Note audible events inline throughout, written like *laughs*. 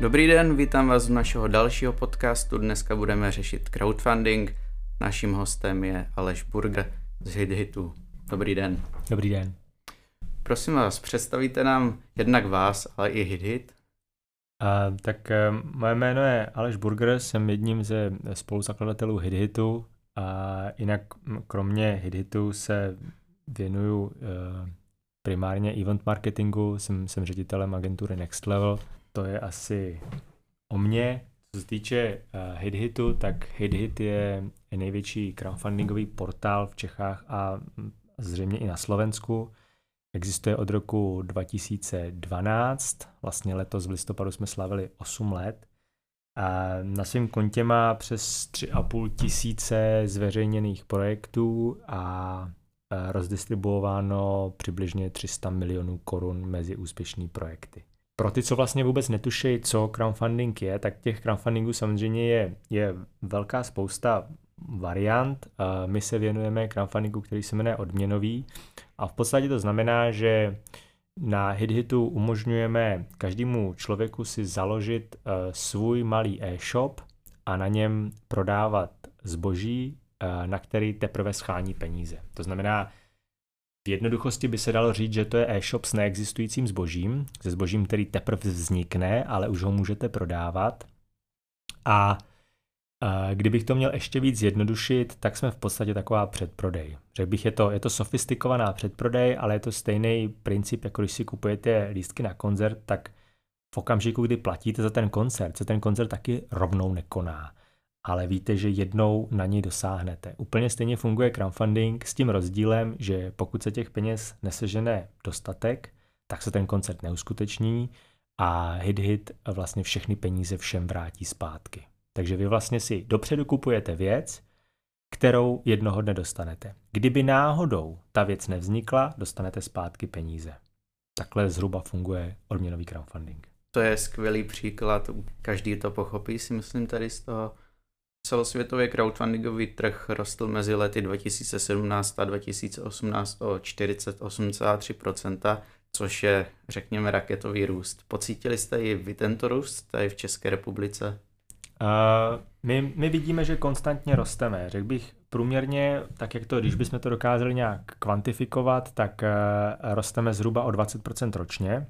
Dobrý den, vítám vás u našeho dalšího podcastu. Dneska budeme řešit crowdfunding. Naším hostem je Aleš Burger z HitHitu. Dobrý den. Dobrý den. Prosím vás, představíte nám jednak vás, ale i HitHit? Uh, tak uh, moje jméno je Aleš Burger, jsem jedním ze spoluzakladatelů HitHitu a jinak kromě HitHitu se věnuju uh, primárně event marketingu, jsem, jsem ředitelem agentury Next Level, to je asi o mě. Co se týče uh, HitHitu, tak HitHit je největší crowdfundingový portál v Čechách a zřejmě i na Slovensku. Existuje od roku 2012, vlastně letos v listopadu jsme slavili 8 let. A na svém kontě má přes 3,5 tisíce zveřejněných projektů a rozdistribuováno přibližně 300 milionů korun mezi úspěšné projekty. Pro ty, co vlastně vůbec netuší, co crowdfunding je, tak těch crowdfundingů samozřejmě je, je velká spousta variant. My se věnujeme crowdfundingu, který se jmenuje odměnový a v podstatě to znamená, že na HitHitu umožňujeme každému člověku si založit uh, svůj malý e-shop a na něm prodávat zboží, uh, na který teprve schání peníze. To znamená, jednoduchosti by se dalo říct, že to je e-shop s neexistujícím zbožím, se zbožím, který teprve vznikne, ale už ho můžete prodávat. A Kdybych to měl ještě víc zjednodušit, tak jsme v podstatě taková předprodej. Řekl bych, je to, je to sofistikovaná předprodej, ale je to stejný princip, jako když si kupujete lístky na koncert, tak v okamžiku, kdy platíte za ten koncert, se ten koncert taky rovnou nekoná. Ale víte, že jednou na něj dosáhnete. Úplně stejně funguje crowdfunding s tím rozdílem, že pokud se těch peněz nesežene dostatek, tak se ten koncert neuskuteční a hit hit vlastně všechny peníze všem vrátí zpátky. Takže vy vlastně si dopředu kupujete věc, kterou jednoho dne dostanete. Kdyby náhodou ta věc nevznikla, dostanete zpátky peníze. Takhle zhruba funguje odměnový crowdfunding. To je skvělý příklad, každý to pochopí, si myslím tady z toho. Celosvětový crowdfundingový trh rostl mezi lety 2017 a 2018 o 48,3%, což je, řekněme, raketový růst. Pocítili jste i vy tento růst tady v České republice? Uh, my, my vidíme, že konstantně rosteme. Řekl bych průměrně, tak jak to, když bychom to dokázali nějak kvantifikovat, tak uh, rosteme zhruba o 20% ročně.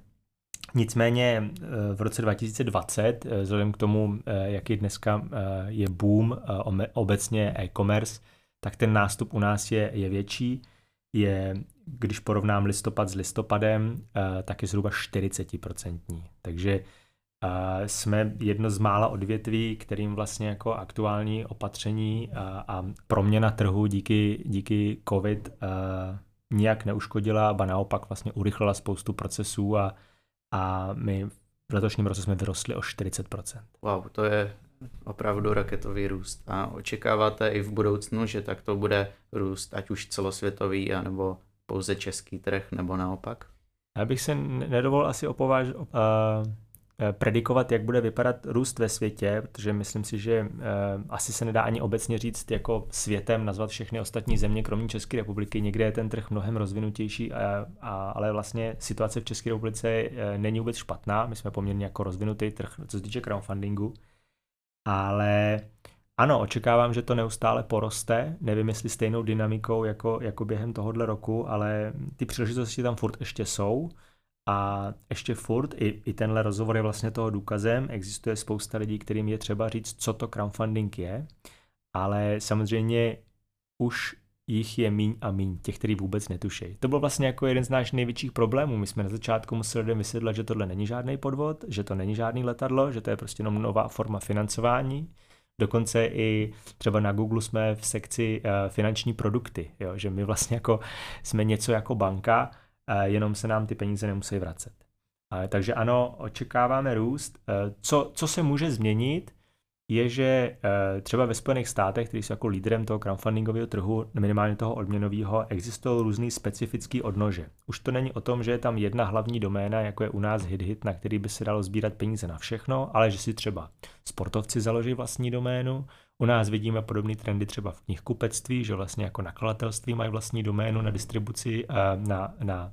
Nicméně uh, v roce 2020, uh, vzhledem k tomu, uh, jaký dneska je boom obecně e-commerce, tak ten nástup u nás je, je větší. Je, když porovnám listopad s listopadem, tak je zhruba 40%. Takže jsme jedno z mála odvětví, kterým vlastně jako aktuální opatření a, a proměna trhu díky, díky COVID nijak neuškodila, ba naopak vlastně urychlila spoustu procesů a, a my v letošním roce jsme vyrostli o 40%. Wow, to je opravdu raketový růst. A očekáváte i v budoucnu, že tak to bude růst, ať už celosvětový, anebo pouze český trh, nebo naopak? Já bych se nedovolil asi opováž, uh, predikovat, jak bude vypadat růst ve světě, protože myslím si, že uh, asi se nedá ani obecně říct jako světem nazvat všechny ostatní země, kromě České republiky. Někde je ten trh mnohem rozvinutější, a, a, ale vlastně situace v České republice uh, není vůbec špatná. My jsme poměrně jako rozvinutý trh, co se týče crowdfundingu. Ale ano, očekávám, že to neustále poroste. Nevím, jestli stejnou dynamikou jako, jako během tohohle roku, ale ty příležitosti tam furt ještě jsou. A ještě furt, i, i tenhle rozhovor je vlastně toho důkazem, existuje spousta lidí, kterým je třeba říct, co to crowdfunding je, ale samozřejmě už jich je míň a míň, těch, kteří vůbec netuší. To byl vlastně jako jeden z našich největších problémů. My jsme na začátku museli lidem vysvětlit, že tohle není žádný podvod, že to není žádný letadlo, že to je prostě jenom nová forma financování. Dokonce i třeba na Google jsme v sekci uh, finanční produkty, jo? že my vlastně jako jsme něco jako banka, jenom se nám ty peníze nemusí vracet. Takže ano, očekáváme růst. E, co, co se může změnit, je, že e, třeba ve Spojených státech, který jsou jako lídrem toho crowdfundingového trhu, minimálně toho odměnového, existují různý specifický odnože. Už to není o tom, že je tam jedna hlavní doména, jako je u nás HitHit, na který by se dalo sbírat peníze na všechno, ale že si třeba sportovci založí vlastní doménu, u nás vidíme podobné trendy třeba v knihkupectví, že vlastně jako nakladatelství mají vlastní doménu na distribuci, e, na, na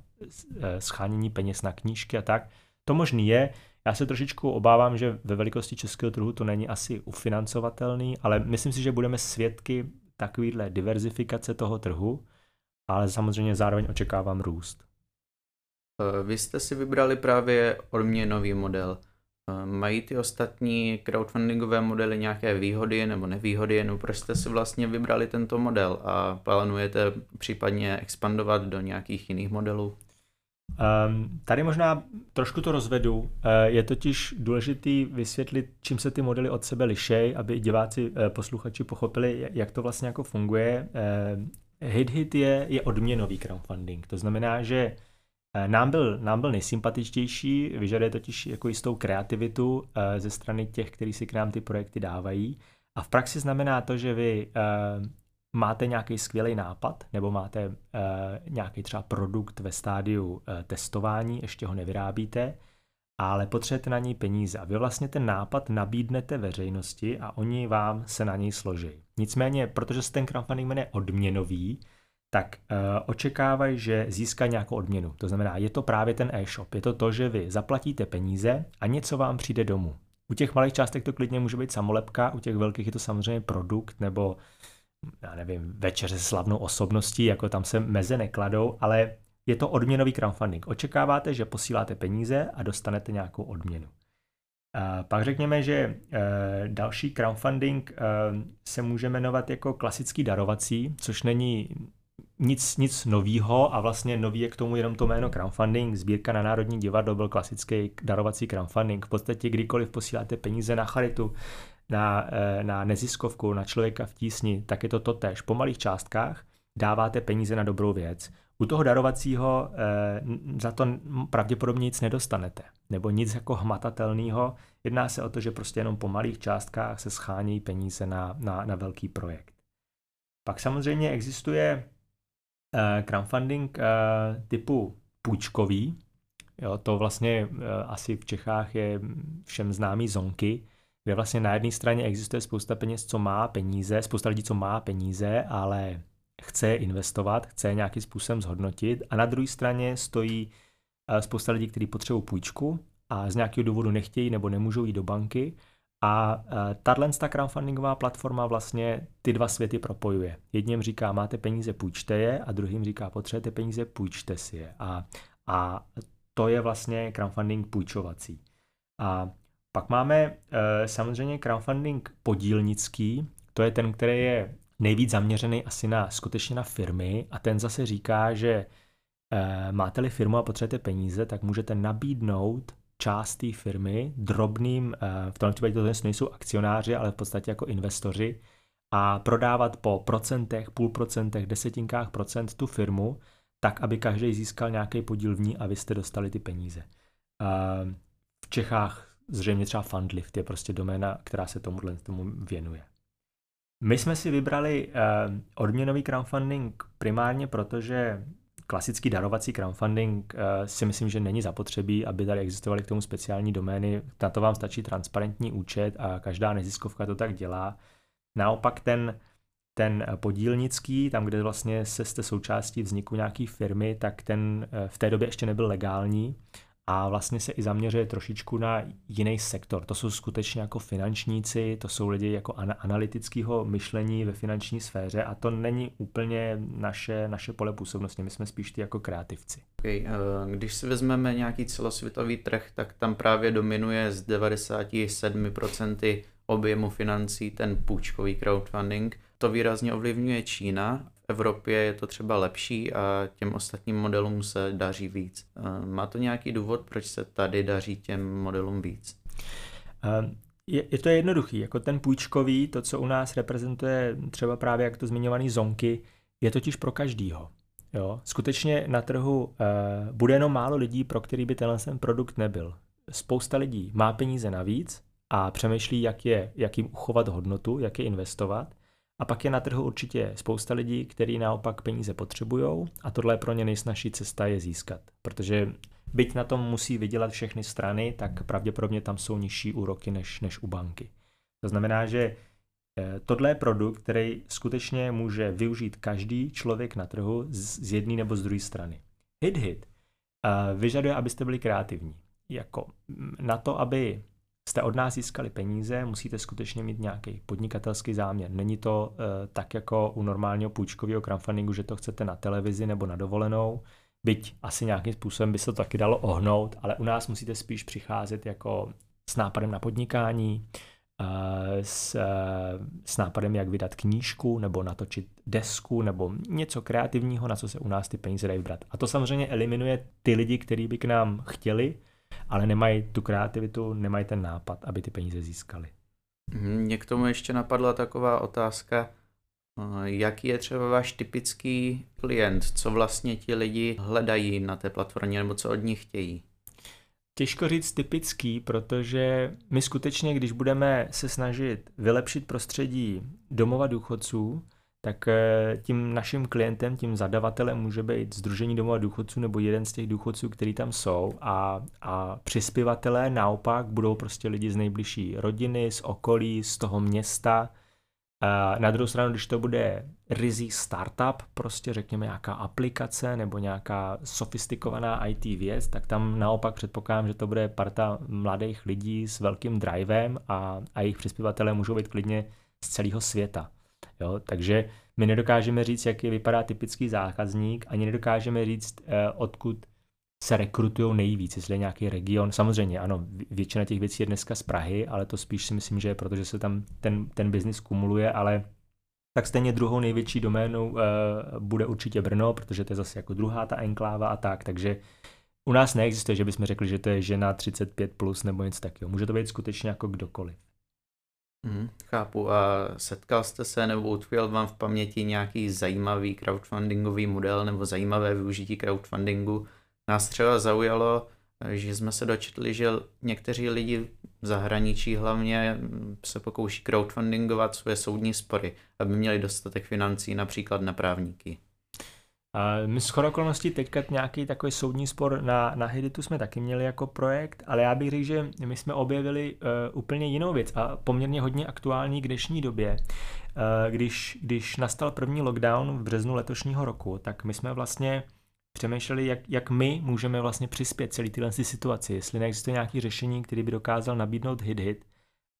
schánění peněz na knížky a tak. To možný je, Já se trošičku obávám, že ve velikosti českého trhu to není asi ufinancovatelný, ale myslím si, že budeme svědky takovýhle diverzifikace toho trhu, ale samozřejmě zároveň očekávám růst. Eh, vy jste si vybrali právě odměnový model. Eh, mají ty ostatní crowdfundingové modely nějaké výhody nebo nevýhody, nebo proč jste si vlastně vybrali tento model a plánujete případně expandovat do nějakých jiných modelů? Um, tady možná trošku to rozvedu. Uh, je totiž důležitý vysvětlit, čím se ty modely od sebe lišej, aby diváci, uh, posluchači pochopili, jak to vlastně jako funguje. HitHit je, je odměnový crowdfunding. To znamená, že nám byl, nám byl nejsympatičtější, vyžaduje totiž jako jistou kreativitu ze strany těch, kteří si k nám ty projekty dávají. A v praxi znamená to, že vy máte nějaký skvělý nápad nebo máte nějaký třeba produkt ve stádiu testování, ještě ho nevyrábíte, ale potřebujete na něj peníze a vy vlastně ten nápad nabídnete veřejnosti a oni vám se na něj složí. Nicméně, protože se ten crowdfunding jmenuje odměnový, tak uh, očekávají, že získá nějakou odměnu. To znamená, je to právě ten e-shop. Je to to, že vy zaplatíte peníze a něco vám přijde domů. U těch malých částek to klidně může být samolepka, u těch velkých je to samozřejmě produkt nebo já nevím, večeře s slavnou osobností, jako tam se meze nekladou, ale je to odměnový crowdfunding. Očekáváte, že posíláte peníze a dostanete nějakou odměnu. A pak řekněme, že e, další crowdfunding se může jmenovat jako klasický darovací, což není nic, nic novýho a vlastně nový je k tomu jenom to jméno crowdfunding. Sbírka na Národní divadlo byl klasický darovací crowdfunding. V podstatě kdykoliv posíláte peníze na charitu, na, eh, na neziskovku, na člověka v tísni, tak je to totéž. Po malých částkách dáváte peníze na dobrou věc. U toho darovacího eh, za to pravděpodobně nic nedostanete, nebo nic jako hmatatelného. Jedná se o to, že prostě jenom po malých částkách se schání peníze na, na, na velký projekt. Pak samozřejmě existuje eh, crowdfunding typu půjčkový. Jo, to vlastně asi v Čechách je všem známý zonky, kde vlastně na jedné straně existuje spousta peněz, co má peníze, spousta lidí, co má peníze, ale chce investovat, chce nějakým způsobem zhodnotit a na druhé straně stojí eh, spousta lidí, kteří potřebují půjčku a z nějakého důvodu nechtějí nebo nemůžou jít do banky a eh, tahle crowdfundingová platforma vlastně ty dva světy propojuje. Jedním říká, máte peníze, půjčte je a druhým říká, potřebujete peníze, půjčte si je. A, a to je vlastně crowdfunding půjčovací. A pak máme eh, samozřejmě crowdfunding podílnický, to je ten, který je nejvíc zaměřený asi na skutečně na firmy a ten zase říká, že eh, máte-li firmu a potřebujete peníze, tak můžete nabídnout část té firmy drobným, eh, v tom případě to nejsou akcionáři, ale v podstatě jako investoři, a prodávat po procentech, půl procentech, desetinkách procent tu firmu, tak, aby každý získal nějaký podíl v ní a vy jste dostali ty peníze. V Čechách zřejmě třeba Fundlift je prostě doména, která se tomuhle tomu věnuje. My jsme si vybrali uh, odměnový crowdfunding primárně protože klasický darovací crowdfunding uh, si myslím, že není zapotřebí, aby tady existovaly k tomu speciální domény. Na to vám stačí transparentní účet a každá neziskovka to tak dělá. Naopak ten, ten podílnický, tam, kde vlastně se jste součástí vzniku nějaké firmy, tak ten uh, v té době ještě nebyl legální a vlastně se i zaměřuje trošičku na jiný sektor. To jsou skutečně jako finančníci, to jsou lidi jako analytického myšlení ve finanční sféře a to není úplně naše, naše pole působnosti, my jsme spíš ty jako kreativci. Okay. Eh, když si vezmeme nějaký celosvětový trh, tak tam právě dominuje z 97% objemu financí ten půjčkový crowdfunding. To výrazně ovlivňuje Čína Evropě je to třeba lepší a těm ostatním modelům se daří víc. Eh, má to nějaký důvod, proč se tady daří těm modelům víc? Eh, je, je to jednoduchý, jako ten půjčkový, to, co u nás reprezentuje třeba právě jak to zmiňovaný zonky, je totiž pro každýho. Jo? Skutečně na trhu uh, bude jenom málo lidí, pro který by tenhle ten produkt nebyl. Spousta lidí má peníze navíc a přemýšlí, jak, je, jak jim uchovat hodnotu, jak je investovat a pak je na trhu určitě spousta lidí, kteří naopak peníze potřebují a tohle je pro ně nejsnažší cesta je získat. Protože byť na tom musí vydělat všechny strany, tak pravděpodobně tam jsou nižší úroky než, než u banky. To znamená, že eh, tohle je produkt, který skutečně může využít každý člověk na trhu z, jedné nebo z druhé strany. Hit Hit vyžaduje, abyste byli kreativní. jako na to, aby jste od nás získali peníze, musíte skutečně mít nějaký podnikatelský záměr. Není to uh, tak jako u normálního půjčkového crowdfundingu, že to chcete na televizi nebo na dovolenou, byť asi nějakým způsobem by se to taky dalo ohnout, ale u nás musíte spíš přicházet jako s nápadem na podnikání, uh, s, uh, s nápadem, jak vydat knížku, nebo natočit desku, nebo něco kreativního, na co se u nás ty peníze dají vybrat. A to samozřejmě eliminuje ty lidi, kteří by k nám chtěli, ale nemají tu kreativitu, nemají ten nápad, aby ty peníze získali. Mně k tomu ještě napadla taková otázka, jaký je třeba váš typický klient, co vlastně ti lidi hledají na té platformě nebo co od nich chtějí? Těžko říct typický, protože my skutečně, když budeme se snažit vylepšit prostředí domova důchodců, tak eh, tím naším klientem, tím zadavatelem může být Združení domova důchodců nebo jeden z těch důchodců, který tam jsou a, a přispěvatelé naopak budou prostě lidi z nejbližší rodiny, z okolí, z toho města. A na druhou stranu, když to bude rizí startup, prostě řekněme nějaká aplikace nebo nějaká sofistikovaná IT věc, tak tam naopak předpokládám, že to bude parta mladých lidí s velkým drivem a, a jejich přispěvatelé můžou být klidně z celého světa. Jo? Takže my nedokážeme říct, jak je vypadá typický zákazník, ani nedokážeme říct, eh, odkud se rekrutují nejvíc, jestli je nějaký region. Samozřejmě, ano, většina těch věcí je dneska z Prahy, ale to spíš si myslím, že je protože se tam ten, ten biznis kumuluje, ale tak stejně druhou největší doménou uh, bude určitě Brno, protože to je zase jako druhá ta enkláva a tak, takže u nás neexistuje, že bychom řekli, že to je žena 35 plus nebo něco takového. Může to být skutečně jako kdokoliv. Mm, chápu. A setkal jste se nebo utkvěl vám v paměti nějaký zajímavý crowdfundingový model nebo zajímavé využití crowdfundingu? Nás třeba zaujalo, že jsme se dočetli, že někteří lidi v zahraničí hlavně se pokouší crowdfundingovat své soudní spory, aby měli dostatek financí například na právníky. My s okolností teďka nějaký takový soudní spor na, na Hiditu jsme taky měli jako projekt, ale já bych řekl, že my jsme objevili uh, úplně jinou věc a poměrně hodně aktuální k dnešní době. Uh, když, když nastal první lockdown v březnu letošního roku, tak my jsme vlastně přemýšleli, jak, jak my můžeme vlastně přispět celý tyhle situaci, jestli neexistuje nějaké řešení, který by dokázal nabídnout hit hit.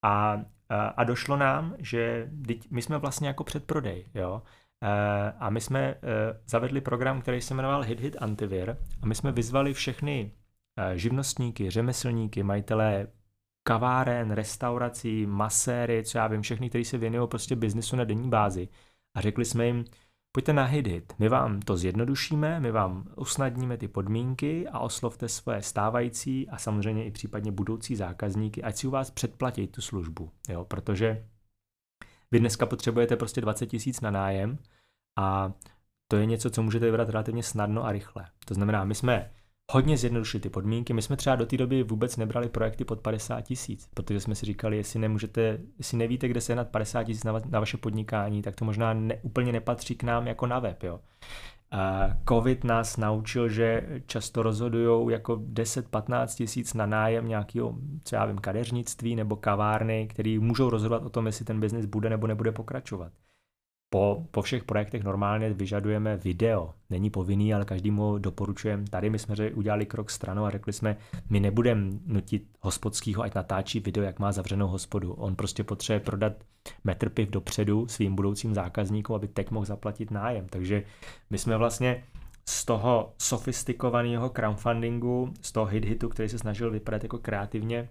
A, a, a došlo nám, že my jsme vlastně jako předprodej, jo. Eh, a my jsme eh, zavedli program, který se jmenoval Hit Hit Antivir a my jsme vyzvali všechny eh, živnostníky, řemeslníky, majitelé kaváren, restaurací, maséry, co já vím, všechny, kteří se věnují prostě biznesu na denní bázi. A řekli jsme jim, pojďte na Hit my vám to zjednodušíme, my vám usnadníme ty podmínky a oslovte svoje stávající a samozřejmě i případně budoucí zákazníky, ať si u vás předplatí tu službu, jo, protože vy dneska potřebujete prostě 20 tisíc na nájem a to je něco, co můžete vybrat relativně snadno a rychle. To znamená, my jsme hodně zjednodušili ty podmínky. My jsme třeba do té doby vůbec nebrali projekty pod 50 tisíc, protože jsme si říkali, jestli nemůžete, jestli nevíte, kde sehnat 50 tisíc na, na vaše podnikání, tak to možná ne, úplně nepatří k nám jako na web. Jo. Covid nás naučil, že často rozhodují jako 10-15 tisíc na nájem nějakého, co já vím, kadeřnictví nebo kavárny, který můžou rozhodovat o tom, jestli ten biznis bude nebo nebude pokračovat. Po, po všech projektech normálně vyžadujeme video. Není povinný, ale každému doporučujeme. Tady my jsme udělali krok stranou a řekli jsme, my nebudeme nutit hospodského, ať natáčí video, jak má zavřenou hospodu. On prostě potřebuje prodat metr piv dopředu svým budoucím zákazníkům, aby teď mohl zaplatit nájem. Takže my jsme vlastně z toho sofistikovaného crowdfundingu, z toho hit-hitu, který se snažil vypadat jako kreativně,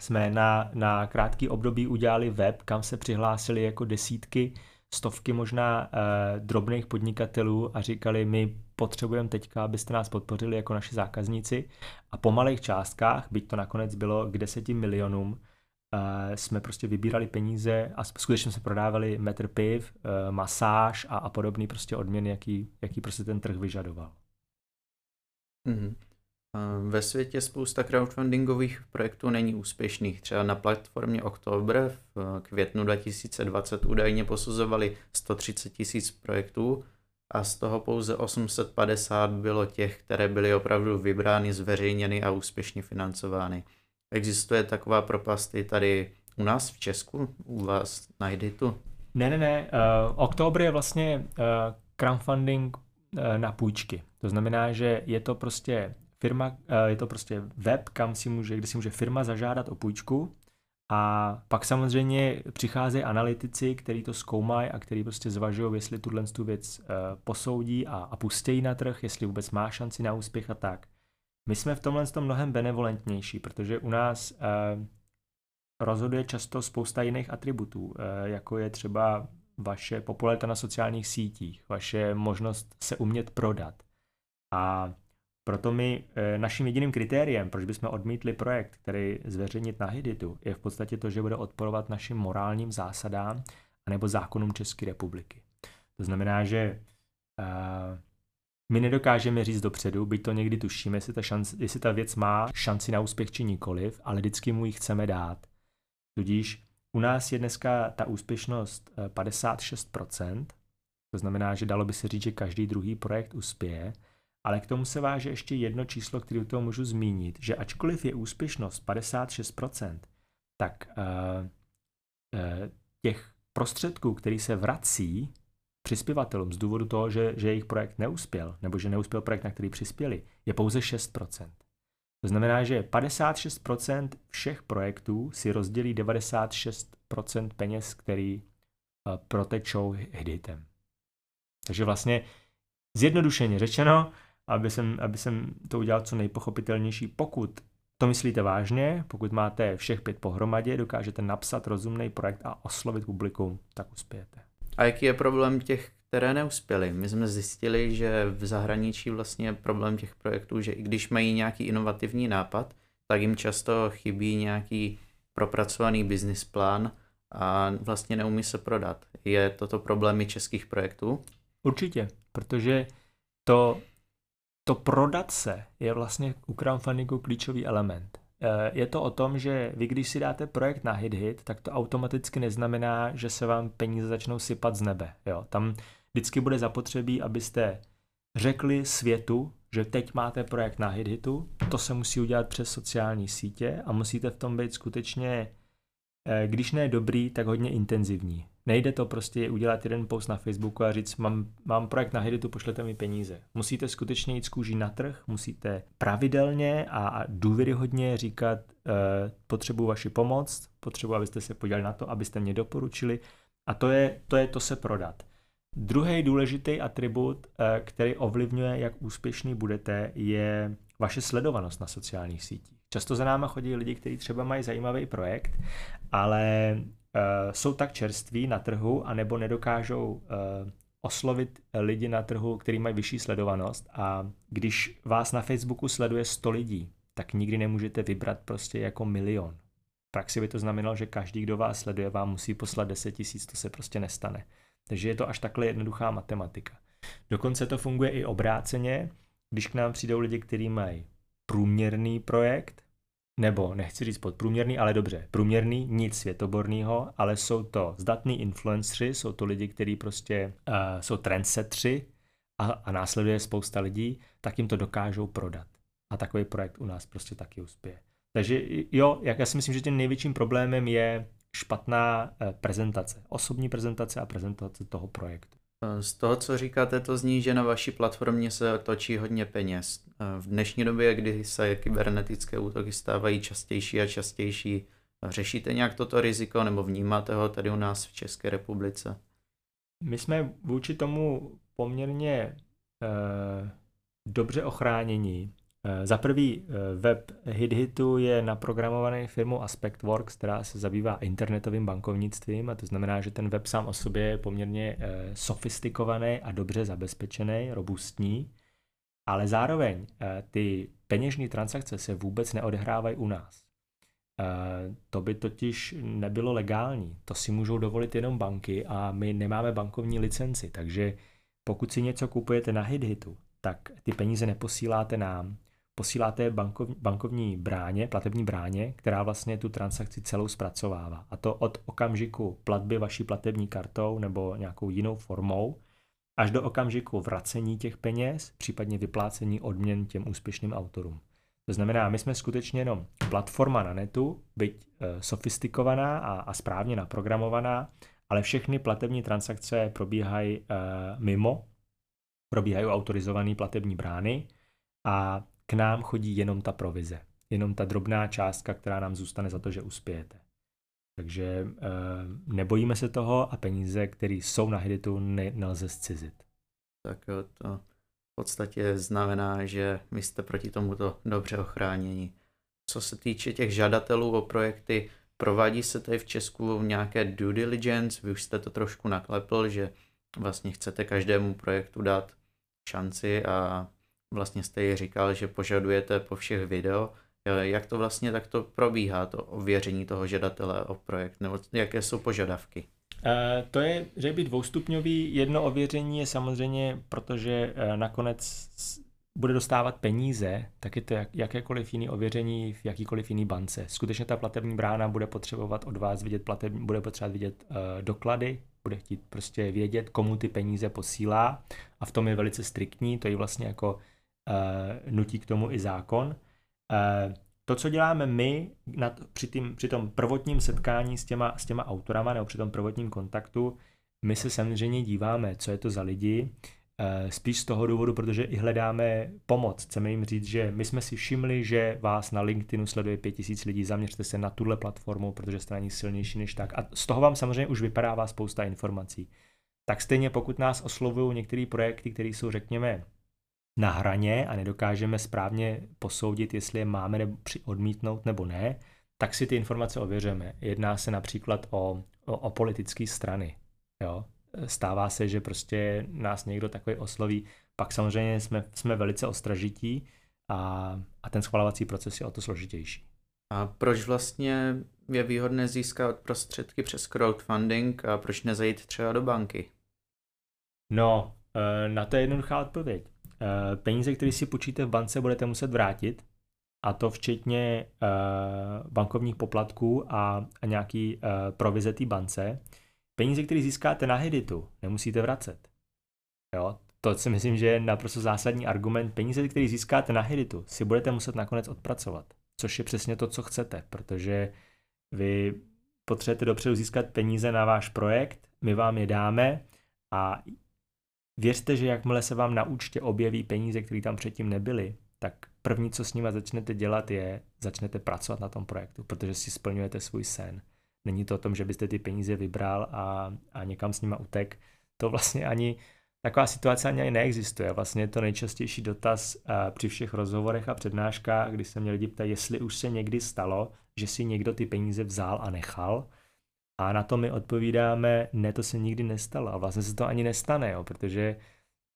jsme na, na krátký období udělali web, kam se přihlásili jako desítky stovky možná eh, drobných podnikatelů a říkali, my potřebujeme teďka, abyste nás podpořili jako naši zákazníci a po malých částkách, byť to nakonec bylo k deseti milionům, eh, jsme prostě vybírali peníze a skutečně jsme prodávali metr piv, eh, masáž a, a podobný prostě odměny, jaký, jaký prostě ten trh vyžadoval. Mm-hmm. Ve světě spousta crowdfundingových projektů není úspěšných. Třeba na platformě Oktober v květnu 2020 údajně posuzovali 130 tisíc projektů a z toho pouze 850 bylo těch, které byly opravdu vybrány, zveřejněny a úspěšně financovány. Existuje taková propast i tady u nás v Česku, u vás na Editu? Ne, ne, ne. Uh, Oktober je vlastně uh, crowdfunding uh, na půjčky. To znamená, že je to prostě firma, je to prostě web, kam si může, kde si může firma zažádat o půjčku a pak samozřejmě přicházejí analytici, kteří to zkoumají a kteří prostě zvažují, jestli tuhle tu věc posoudí a, a pustějí na trh, jestli vůbec má šanci na úspěch a tak. My jsme v tomhle tom mnohem benevolentnější, protože u nás rozhoduje často spousta jiných atributů, jako je třeba vaše popularita na sociálních sítích, vaše možnost se umět prodat. A proto my e, naším jediným kritériem, proč bychom odmítli projekt, který zveřejnit na Hiditu, je v podstatě to, že bude odporovat našim morálním zásadám anebo zákonům České republiky. To znamená, že uh, my nedokážeme říct dopředu, byť to někdy tušíme, jestli ta, šanc, jestli ta věc má šanci na úspěch či nikoliv, ale vždycky mu ji chceme dát. Tudíž u nás je dneska ta úspěšnost 56%, eh, to znamená, že dalo by se říct, že každý druhý projekt uspěje, ale k tomu se váže ještě jedno číslo, které u toho můžu zmínit, že ačkoliv je úspěšnost 56%, tak uh, uh, těch prostředků, který se vrací přispěvatelům z důvodu toho, že, že jejich projekt neuspěl, nebo že neuspěl projekt, na který přispěli, je pouze 6%. To znamená, že 56% všech projektů si rozdělí 96% peněz, který uh, protečou hitem. Takže vlastně zjednodušeně řečeno, aby jsem, aby jsem to udělal co nejpochopitelnější, pokud to myslíte vážně, pokud máte všech pět pohromadě, dokážete napsat rozumný projekt a oslovit publikum, tak uspějete. A jaký je problém těch, které neuspěly? My jsme zjistili, že v zahraničí vlastně je problém těch projektů, že i když mají nějaký inovativní nápad, tak jim často chybí nějaký propracovaný business plán a vlastně neumí se prodat. Je toto problémy českých projektů? Určitě, protože to, to prodat se je vlastně u crowdfundingu klíčový element. Eh, je to o tom, že vy když si dáte projekt na hit-hit, tak to automaticky neznamená, že se vám peníze začnou sypat z nebe. Jo? Tam vždycky bude zapotřebí, abyste řekli světu, že teď máte projekt na hit-hitu, to se musí udělat přes sociální sítě a musíte v tom být skutečně, eh, když ne dobrý, tak hodně intenzivní. Nejde to prostě udělat jeden post na Facebooku a říct, mám, mám projekt na Hiditu, pošlete mi peníze. Musíte skutečně jít z kůží na trh, musíte pravidelně a důvěryhodně říkat, uh, potřebuji vaši pomoc, potřebuji, abyste se podívali na to, abyste mě doporučili a to je to, je to se prodat. Druhý důležitý atribut, eh, který ovlivňuje, jak úspěšný budete, je vaše sledovanost na sociálních sítích. Často za náma chodí lidi, kteří třeba mají zajímavý projekt, ale jsou tak čerství na trhu, anebo nedokážou uh, oslovit lidi na trhu, který mají vyšší sledovanost a když vás na Facebooku sleduje 100 lidí, tak nikdy nemůžete vybrat prostě jako milion. V praxi by to znamenalo, že každý, kdo vás sleduje, vám musí poslat 10 tisíc, to se prostě nestane. Takže je to až takhle jednoduchá matematika. Dokonce to funguje i obráceně, když k nám přijdou lidi, kteří mají průměrný projekt, nebo nechci říct podprůměrný, ale dobře, průměrný, nic světoborného, ale jsou to zdatní influenceri, jsou to lidi, kteří prostě uh, jsou trendsetři a, a následuje spousta lidí, tak jim to dokážou prodat. A takový projekt u nás prostě taky uspěje. Takže jo, jak já si myslím, že tím největším problémem je špatná uh, prezentace, osobní prezentace a prezentace toho projektu. Z toho, co říkáte, to zní, že na vaší platformě se točí hodně peněz. V dnešní době, kdy se kybernetické útoky stávají častější a častější, řešíte nějak toto riziko nebo vnímáte ho tady u nás v České republice? My jsme vůči tomu poměrně eh, dobře ochráněni. Eh, za prvý eh, web HitHitu je naprogramovaný firmou AspectWorks, která se zabývá internetovým bankovnictvím a to znamená, že ten web sám o sobě je poměrně eh, sofistikovaný a dobře zabezpečený, robustní, ale zároveň ty peněžní transakce se vůbec neodehrávají u nás. To by totiž nebylo legální. To si můžou dovolit jenom banky a my nemáme bankovní licenci, takže pokud si něco kupujete na HitHitu, tak ty peníze neposíláte nám, posíláte bankovní, bankovní bráně, platební bráně, která vlastně tu transakci celou zpracovává. A to od okamžiku platby vaší platební kartou nebo nějakou jinou formou, až do okamžiku vracení těch peněz, případně vyplácení odměn těm úspěšným autorům. To znamená, my jsme skutečně jenom platforma na netu, byť e, sofistikovaná a, a správně naprogramovaná, ale všechny platební transakce probíhají e, mimo, probíhají autorizované platební brány a k nám chodí jenom ta provize. Jenom ta drobná částka, která nám zůstane za to, že uspějete. Takže e, nebojíme se toho a peníze, které jsou na Hiditu, ne, nelze zcizit. Tak jo, to v podstatě znamená, že vy jste proti tomuto dobře ochráněni. Co se týče těch žadatelů o projekty, provádí se tady v Česku nějaké due diligence, vy už jste to trošku naklepl, že vlastně chcete každému projektu dát šanci a vlastně jste ji říkal, že požadujete po všech video. Jak to vlastně takto probíhá, to ověření toho žadatele o projekt, nebo jaké jsou požadavky? Uh, to je, že být dvoustupňový. Jedno ověření je samozřejmě, protože uh, nakonec bude dostávat peníze, tak je to jak, jakékoliv jiné ověření v jakýkoliv jiný bance. Skutečně ta platební brána bude potřebovat od vás vidět platební, bude potřebovat vidět uh, doklady, bude chtít prostě vědět, komu ty peníze posílá a v tom je velice striktní, to je vlastně jako nutí k tomu i zákon. Uh, to, co děláme my na, při, tým, při tom prvotním setkání s těma, s těma autorama nebo při tom prvotním kontaktu, my se samozřejmě díváme, co je to za lidi, Eh, spíš z toho důvodu, protože i hledáme pomoc. Chceme jim říct, že my jsme si všimli, že vás na LinkedInu sleduje 5000 lidí, zaměřte se na tuhle platformu, protože jste na ní silnější než tak. A z toho vám samozřejmě už vypadává spousta informací. Tak stejně pokud nás oslovují některé projekty, které jsou, řekněme, na hraně a nedokážeme správně posoudit, jestli je máme nebo při odmítnout nebo ne, tak si ty informace ověřeme. Jedná se například o, o, o politické strany. Jo? stává se, že prostě nás někdo takový osloví. Pak samozřejmě jsme, jsme velice ostražití a, a ten schvalovací proces je o to složitější. A proč vlastně je výhodné získat prostředky přes crowdfunding a proč nezajít třeba do banky? No, eh, na to je jednoduchá odpověď. Eh, peníze, které si počíte v bance, budete muset vrátit, a to včetně eh, bankovních poplatků a, nějaký provize té bance. Peníze, které získáte na Hiditu, nemusíte vracet. Jo? To si myslím, že je naprosto zásadní argument. Peníze, které získáte na Hiditu, si budete muset nakonec odpracovat. Což je přesně to, co chcete, protože vy potřebujete dopředu získat peníze na váš projekt, my vám je dáme a věřte, že jakmile se vám na účtě objeví peníze, které tam předtím nebyly, tak první, co s nimi začnete dělat, je začnete pracovat na tom projektu, protože si splňujete svůj sen. Není to o tom, že byste ty peníze vybral a, a někam s nima utek. To vlastně ani taková situace ani neexistuje. Vlastně je to nejčastější dotaz uh, při všech rozhovorech a přednáškách, kdy se mě lidi ptají, jestli už se někdy stalo, že si někdo ty peníze vzal a nechal. A na to my odpovídáme, ne, to se nikdy nestalo. A vlastně se to ani nestane, jo, protože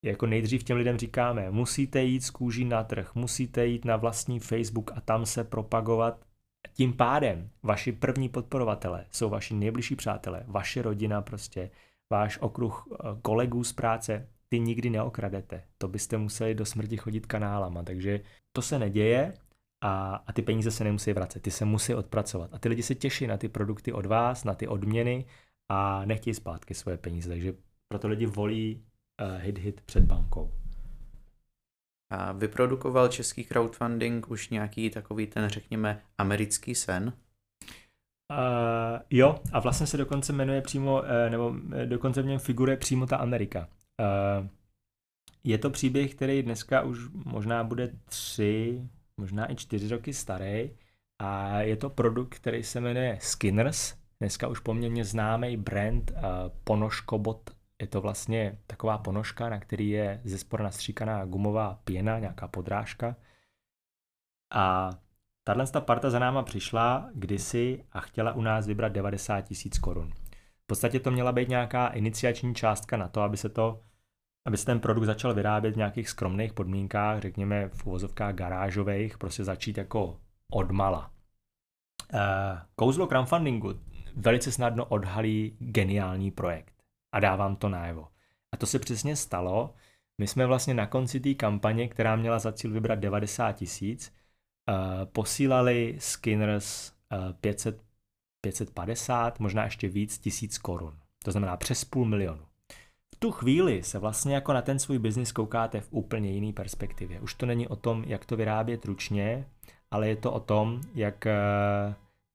jako nejdřív těm lidem říkáme, musíte jít z kůží na trh, musíte jít na vlastní Facebook a tam se propagovat tím pádem vaši první podporovatele jsou vaši nejbližší přátelé, vaše rodina prostě, váš okruh eh, kolegů z práce, ty nikdy neokradete. To byste museli do smrti chodit kanálama, takže to se neděje a, a ty peníze se nemusí vracet, ty se musí odpracovat. A ty lidi se těší na ty produkty od vás, na ty odměny a nechtějí zpátky svoje peníze, takže proto lidi volí uh, hit hit před bankou. A vyprodukoval český crowdfunding už nějaký takový ten, řekněme, americký sen? Uh, jo, a vlastně se dokonce jmenuje přímo, uh, nebo dokonce v něm figuruje přímo ta Amerika. Uh, je to příběh, který dneska už možná bude tři, možná i čtyři roky starý a je to produkt, který se jmenuje Skinners, dneska už poměrně známý brand uh, Ponožkobot je to vlastně taková ponožka, na který je ze spora nastříkaná gumová pěna, nějaká podrážka. A tahle parta za náma přišla kdysi a chtěla u nás vybrat 90 tisíc korun. V podstatě to měla být nějaká iniciační částka na to, aby se to aby se ten produkt začal vyrábět v nějakých skromných podmínkách, řekněme v uvozovkách garážových, prostě začít jako odmala. Eh, kouzlo crowdfundingu velice snadno odhalí geniální projekt a dávám to najevo. A to se přesně stalo. My jsme vlastně na konci té kampaně, která měla za cíl vybrat 90 tisíc, uh, posílali Skinners uh, 500, 550, možná ještě víc tisíc korun. To znamená přes půl milionu. Tu chvíli se vlastně jako na ten svůj biznis koukáte v úplně jiný perspektivě. Už to není o tom, jak to vyrábět ručně, ale je to o tom, jak uh,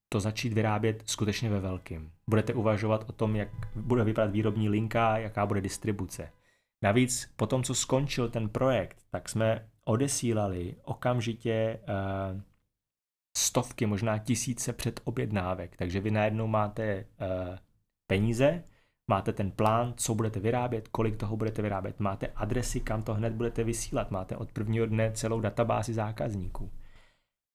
to začít vyrábět skutečně ve velkým. Budete uvažovat o tom, jak bude vypadat výrobní linka, jaká bude distribuce. Navíc po tom, co skončil ten projekt, tak jsme odesílali okamžitě uh, stovky, možná tisíce předobjednávek. Takže vy najednou máte uh, peníze, máte ten plán, co budete vyrábět, kolik toho budete vyrábět, máte adresy, kam to hned budete vysílat, máte od prvního dne celou databázi zákazníků.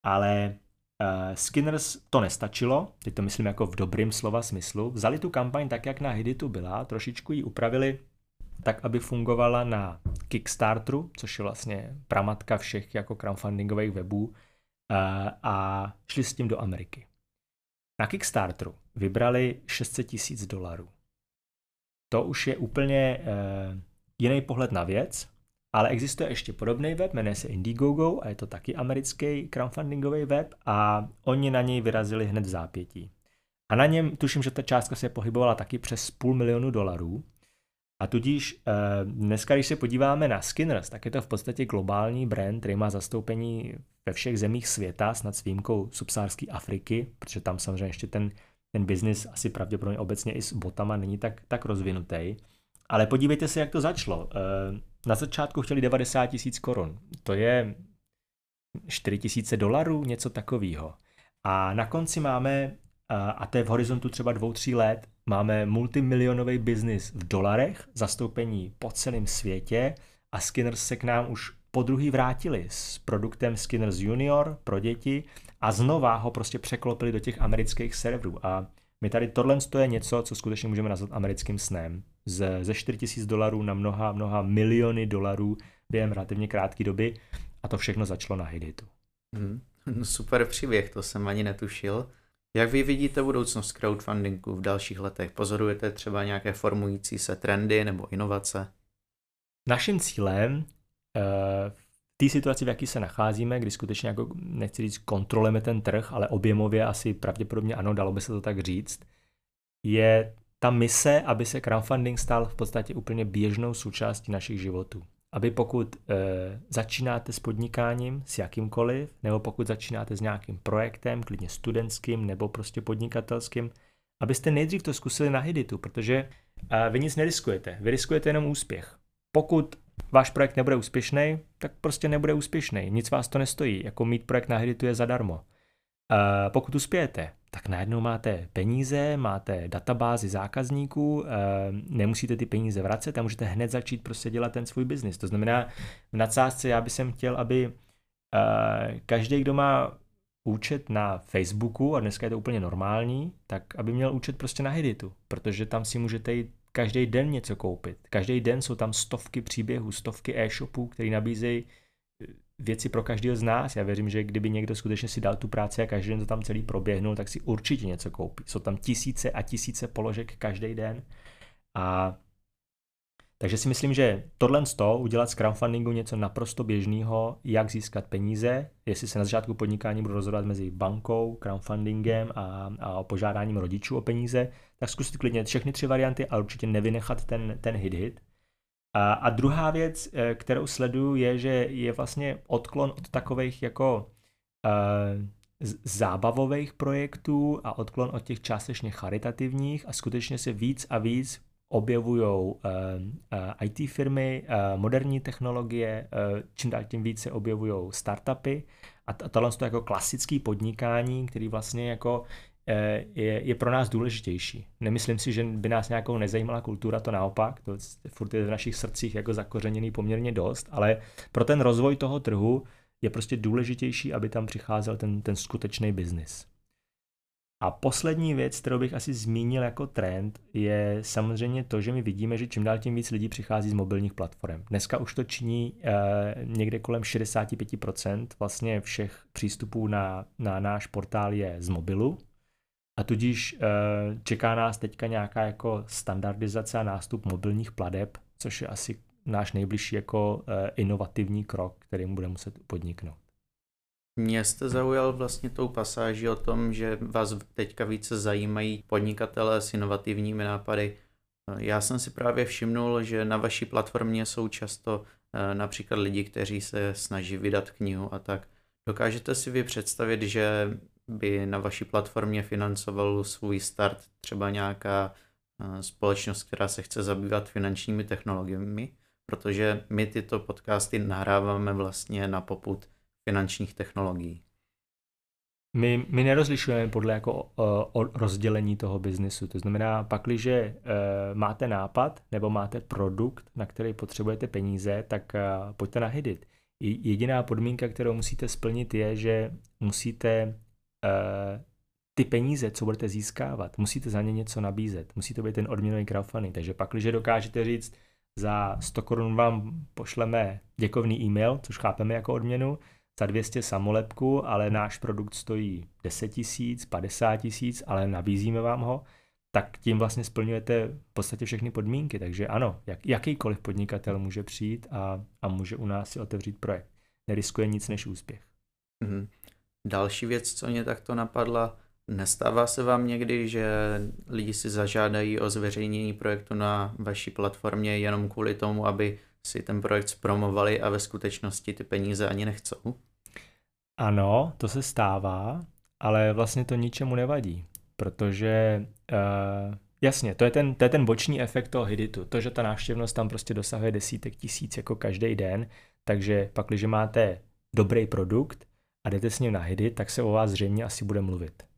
Ale uh, Skinners to nestačilo, teď to myslím jako v dobrým slova smyslu, vzali tu kampaň tak, jak na Hiditu byla, trošičku ji upravili tak, aby fungovala na Kickstarteru, což je vlastně pramatka všech jako crowdfundingových webů, eh, a šli s tím do Ameriky. Na Kickstarteru vybrali 600 tisíc dolarů. To už je úplně uh, jiný pohled na věc, ale existuje ještě podobný web, jmenuje se Indiegogo a je to taky americký crowdfundingový web a oni na něj vyrazili hned v zápětí. A na něm tuším, že ta částka se pohybovala taky přes půl milionu dolarů a tudíž eh, dneska, když se podíváme na Skinners, tak je to v podstatě globální brand, který má zastoupení ve všech zemích světa, snad s výjimkou subsárské Afriky, protože tam samozřejmě ještě ten, ten biznis asi pravděpodobně obecně i s botama není tak, tak rozvinutý. Ale podívejte se, jak to začalo. Eh, na začátku chtěli 90 tisíc korun. To je 4 tisíce dolarů, něco takového. A na konci máme, a to je v horizontu třeba dvou, tří let, Máme multimilionový biznis v dolarech, zastoupení po celém světě a Skinners se k nám už po druhý vrátili s produktem Skinners Junior pro děti a znova ho prostě překlopili do těch amerických serverů. A my tady tohle je něco, co skutečně můžeme nazvat americkým snem. Z, ze 4000 dolarů na mnoha, mnoha miliony dolarů během relativně krátké doby a to všechno začalo na Hiditu. Hmm. *laughs* Super příběh, to jsem ani netušil. Jak vy vidíte budoucnost crowdfundingu v dalších letech? Pozorujete třeba nějaké formující se trendy nebo inovace? Naším cílem v té situaci, v jaké se nacházíme, kdy skutečně jako, nechci říct, kontrolujeme ten trh, ale objemově asi pravděpodobně ano, dalo by se to tak říct, je ta mise, aby se crowdfunding stal v podstatě úplně běžnou součástí našich životů aby pokud e, začínáte s podnikáním, s jakýmkoliv, nebo pokud začínáte s nějakým projektem, klidně studentským nebo prostě podnikatelským, abyste nejdřív to zkusili na Hiditu, protože e, vy nic neriskujete, vy riskujete jenom úspěch. Pokud váš projekt nebude úspěšný, tak prostě nebude úspěšný, nic vás to nestojí, jako mít projekt na Hiditu je zadarmo. E, pokud uspějete, tak najednou máte peníze, máte databázi zákazníků, eh, nemusíte ty peníze vracet a můžete hned začít prostě dělat ten svůj biznis. To znamená, v nadsázce já bych chtěl, aby eh, každý, kdo má účet na Facebooku, a dneska je to úplně normální, tak aby měl účet prostě na Hiditu, protože tam si můžete jít každý den něco koupit. Každý den jsou tam stovky příběhů, stovky e-shopů, které nabízejí věci pro každého z nás. Já věřím, že kdyby někdo skutečně si dal tu práci a každý den to tam celý proběhnul, tak si určitě něco koupí. Jsou tam tisíce a tisíce položek každý den. A takže si myslím, že tohle z toho udělat z crowdfundingu něco naprosto běžného, jak získat peníze, jestli se na začátku podnikání budu rozhodovat mezi bankou, crowdfundingem a, a požádáním rodičů o peníze, tak zkusit klidně všechny tři varianty, ale určitě nevynechat ten, ten hit-hit. A, a druhá věc, eh, kterou sleduju, je, že je vlastně odklon od takových jako uh, zábavových projektů a odklon od těch částečně charitativních a skutečně se víc a víc objevují uh, uh, IT firmy, uh, moderní technologie, čím dál tím více objevují startupy a tohle je jako klasický podnikání, který vlastně jako Eh, je, je pro nás důležitější. Nemyslím si, že by nás nějakou nezajímala kultura, to naopak, to furt je v našich srdcích jako zakořeněný poměrně dost, ale pro ten rozvoj toho trhu je prostě důležitější, aby tam přicházel ten, ten skutečný biznis. A poslední věc, kterou bych asi zmínil jako trend, je samozřejmě to, že my vidíme, že čím dál tím víc lidí přichází z mobilních platform. Dneska už to činí eh, někde kolem 65% vlastně všech přístupů na, na náš portál je z mobilu, a tudíž eh, čeká nás teďka nějaká jako standardizace a nástup mobilních pladeb, což je asi náš nejbližší jako eh, inovativní krok, který budeme muset podniknout. Mě jste zaujal vlastně tou pasáží o tom, že vás teďka více zajímají podnikatele s inovativními nápady. Já jsem si právě všimnul, že na vaší platformě jsou často eh, například lidi, kteří se snaží vydat knihu a tak. Dokážete si vy představit, že by na vaší platformě financoval svůj start třeba nějaká eh, společnost, která se chce zabývat finančními technologiemi, protože my tyto podcasty nahráváme vlastně na poput finančních technologií. My, my nerozlišujeme podle jako uh, rozdělení toho biznesu. To znamená, pakliže uh, máte nápad nebo máte produkt, na který potřebujete peníze, tak uh, pojďte na Hidit. Jediná podmínka, kterou musíte splnit, je, že musíte uh, ty peníze, co budete získávat, musíte za ně něco nabízet. Musí to být ten odměnový crowdfunding. Takže pak, když dokážete říct, za 100 korun vám pošleme děkovný e-mail, což chápeme jako odměnu, za 200 samolepku, ale náš produkt stojí 10 tisíc, 50 tisíc, ale nabízíme vám ho, tak tím vlastně splňujete v podstatě všechny podmínky. Takže ano, jak, jakýkoliv podnikatel může přijít a, a může u nás si otevřít projekt. Neriskuje nic než úspěch. Mm-hmm. Další věc, co mě takto napadla, Nestává se vám někdy, že lidi si zažádají o zveřejnění projektu na vaší platformě jenom kvůli tomu, aby si ten projekt zpromovali a ve skutečnosti ty peníze ani nechcou? Ano, to se stává, ale vlastně to ničemu nevadí, protože uh, jasně, to je, ten, to je ten boční efekt toho hiditu, to, že ta návštěvnost tam prostě dosahuje desítek tisíc jako každý den, takže pak, když máte dobrý produkt a jdete s ním na hidit, tak se o vás zřejmě asi bude mluvit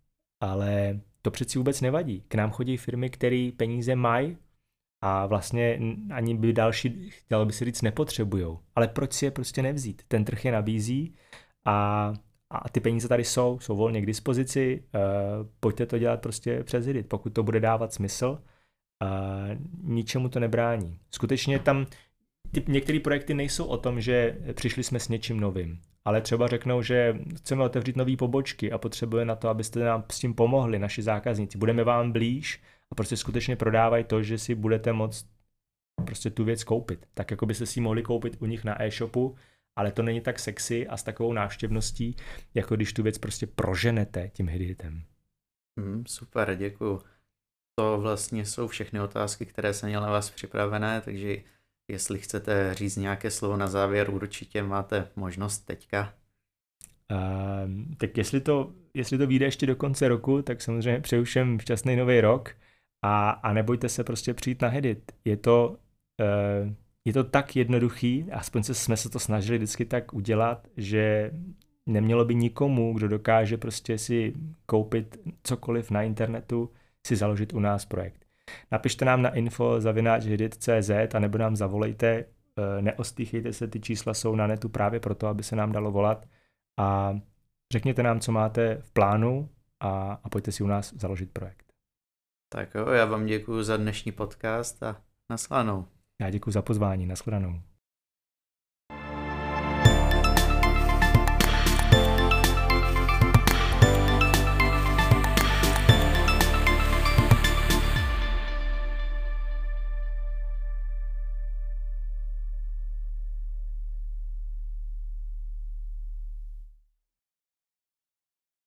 ale to přeci vůbec nevadí. K nám chodí firmy, které peníze mají a vlastně ani by další, chtělo by se říct, nepotřebují. Ale proč si je prostě nevzít? Ten trh je nabízí a, a ty peníze tady jsou, jsou volně k dispozici, uh, pojďte to dělat prostě přes Reddit, pokud to bude dávat smysl, uh, ničemu to nebrání. Skutečně tam některé projekty nejsou o tom, že přišli jsme s něčím novým ale třeba řeknou, že chceme otevřít nové pobočky a potřebujeme na to, abyste nám s tím pomohli, naši zákazníci. Budeme vám blíž a prostě skutečně prodávají to, že si budete moct prostě tu věc koupit. Tak jako byste si mohli koupit u nich na e-shopu, ale to není tak sexy a s takovou návštěvností, jako když tu věc prostě proženete tím hitem. Mm, super, děkuju. To vlastně jsou všechny otázky, které jsem měl na vás připravené, takže Jestli chcete říct nějaké slovo na závěr, určitě máte možnost teďka. Uh, tak jestli to, jestli to vyjde ještě do konce roku, tak samozřejmě přeju všem šťastný nový rok a, a nebojte se prostě přijít na Hedit. Je to, uh, je to tak jednoduchý, aspoň se, jsme se to snažili vždycky tak udělat, že nemělo by nikomu, kdo dokáže prostě si koupit cokoliv na internetu, si založit u nás projekt. Napište nám na info zavináčhedit.cz a nebo nám zavolejte, eh, neostýchejte se, ty čísla jsou na netu právě proto, aby se nám dalo volat a řekněte nám, co máte v plánu a, a pojďte si u nás založit projekt. Tak jo, já vám děkuji za dnešní podcast a naschledanou. Já děkuji za pozvání, naschledanou.